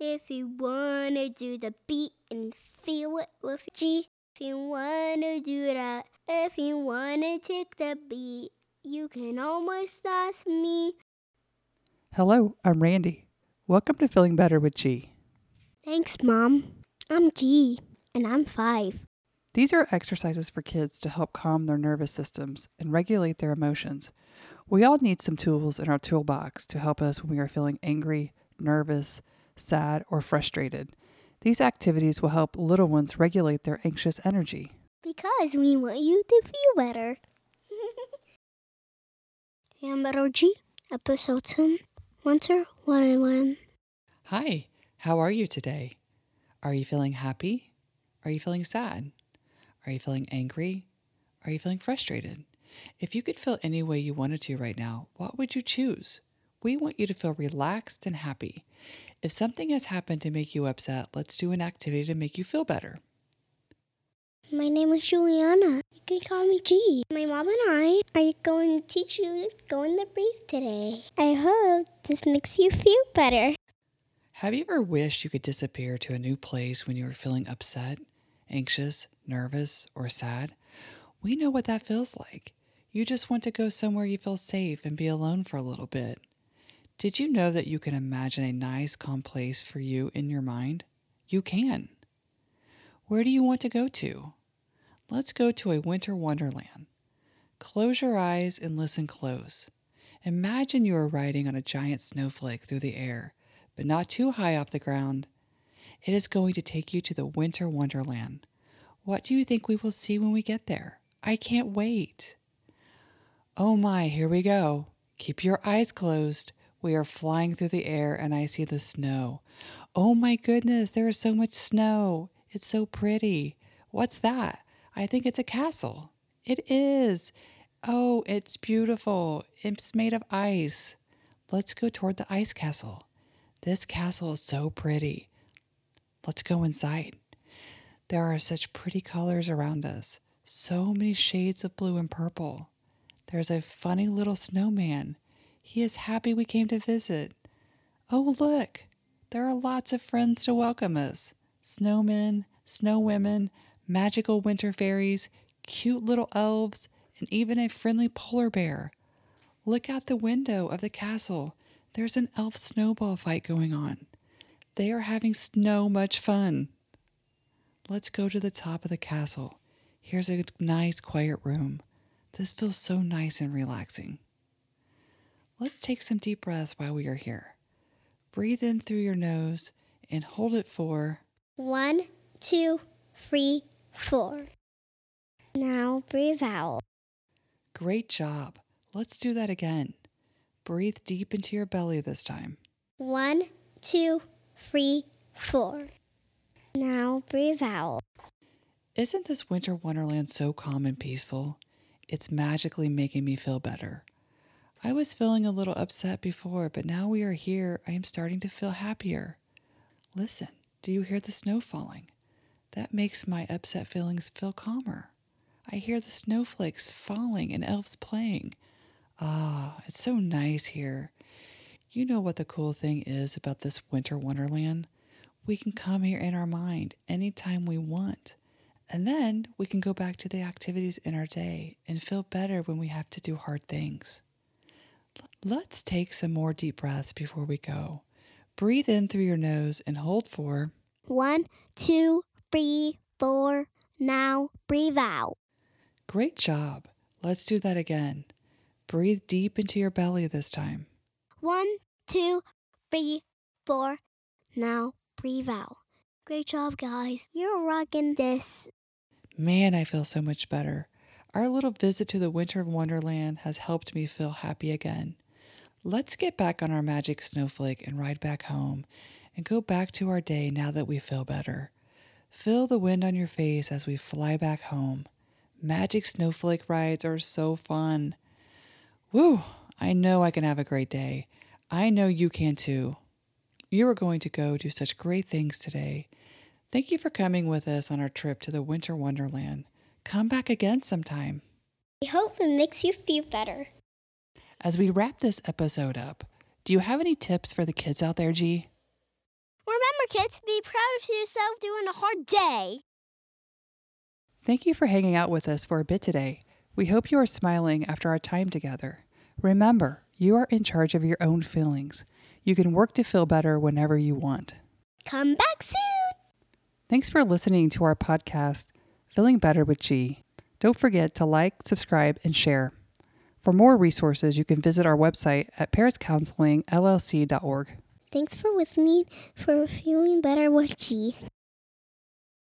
wanna do the beat and feel it with G. If you wanna do that, if you wanna take the beat, you can almost ask me. Hello, I'm Randy. Welcome to Feeling Better with G. Thanks, Mom. I'm G, and I'm five. These are exercises for kids to help calm their nervous systems and regulate their emotions. We all need some tools in our toolbox to help us when we are feeling angry, nervous, sad, or frustrated. These activities will help little ones regulate their anxious energy. Because we want you to feel better. and Better G, episode 10, Winter 101. Hi, how are you today? Are you feeling happy? Are you feeling sad? Are you feeling angry? Are you feeling frustrated? If you could feel any way you wanted to right now, what would you choose? We want you to feel relaxed and happy. If something has happened to make you upset, let's do an activity to make you feel better. My name is Juliana. You can call me G. My mom and I are going to teach you going to breathe today. I hope this makes you feel better. Have you ever wished you could disappear to a new place when you were feeling upset, anxious, nervous, or sad? We know what that feels like. You just want to go somewhere you feel safe and be alone for a little bit. Did you know that you can imagine a nice, calm place for you in your mind? You can. Where do you want to go to? Let's go to a winter wonderland. Close your eyes and listen close. Imagine you are riding on a giant snowflake through the air, but not too high off the ground. It is going to take you to the winter wonderland. What do you think we will see when we get there? I can't wait. Oh my, here we go. Keep your eyes closed. We are flying through the air and I see the snow. Oh my goodness, there is so much snow. It's so pretty. What's that? I think it's a castle. It is. Oh, it's beautiful. It's made of ice. Let's go toward the ice castle. This castle is so pretty. Let's go inside. There are such pretty colors around us, so many shades of blue and purple. There's a funny little snowman. He is happy we came to visit. Oh, look, there are lots of friends to welcome us snowmen, snow women, magical winter fairies, cute little elves, and even a friendly polar bear. Look out the window of the castle. There's an elf snowball fight going on. They are having so much fun. Let's go to the top of the castle. Here's a nice, quiet room. This feels so nice and relaxing. Let's take some deep breaths while we are here. Breathe in through your nose and hold it for one, two, three, four. Now breathe out. Great job. Let's do that again. Breathe deep into your belly this time. One, two, three, four. Now breathe out. Isn't this winter wonderland so calm and peaceful? It's magically making me feel better. I was feeling a little upset before, but now we are here, I am starting to feel happier. Listen, do you hear the snow falling? That makes my upset feelings feel calmer. I hear the snowflakes falling and elves playing. Ah, it's so nice here. You know what the cool thing is about this winter wonderland? We can come here in our mind anytime we want. And then we can go back to the activities in our day and feel better when we have to do hard things. Let's take some more deep breaths before we go. Breathe in through your nose and hold for one, two, three, four. Now breathe out. Great job. Let's do that again. Breathe deep into your belly this time. One, two, three, four. Now breathe out. Great job, guys. You're rocking this. Man, I feel so much better. Our little visit to the winter wonderland has helped me feel happy again. Let's get back on our magic snowflake and ride back home and go back to our day now that we feel better. Feel the wind on your face as we fly back home. Magic snowflake rides are so fun. Woo! I know I can have a great day. I know you can too. You are going to go do such great things today. Thank you for coming with us on our trip to the Winter Wonderland. Come back again sometime. We hope it makes you feel better. As we wrap this episode up, do you have any tips for the kids out there, G? Remember kids, be proud of yourself doing a hard day. Thank you for hanging out with us for a bit today. We hope you are smiling after our time together. Remember, you are in charge of your own feelings. You can work to feel better whenever you want. Come back soon. Thanks for listening to our podcast, Feeling Better with G. Don't forget to like, subscribe, and share. For more resources, you can visit our website at pariscounselingllc.org. Thanks for listening for Feeling Better with G.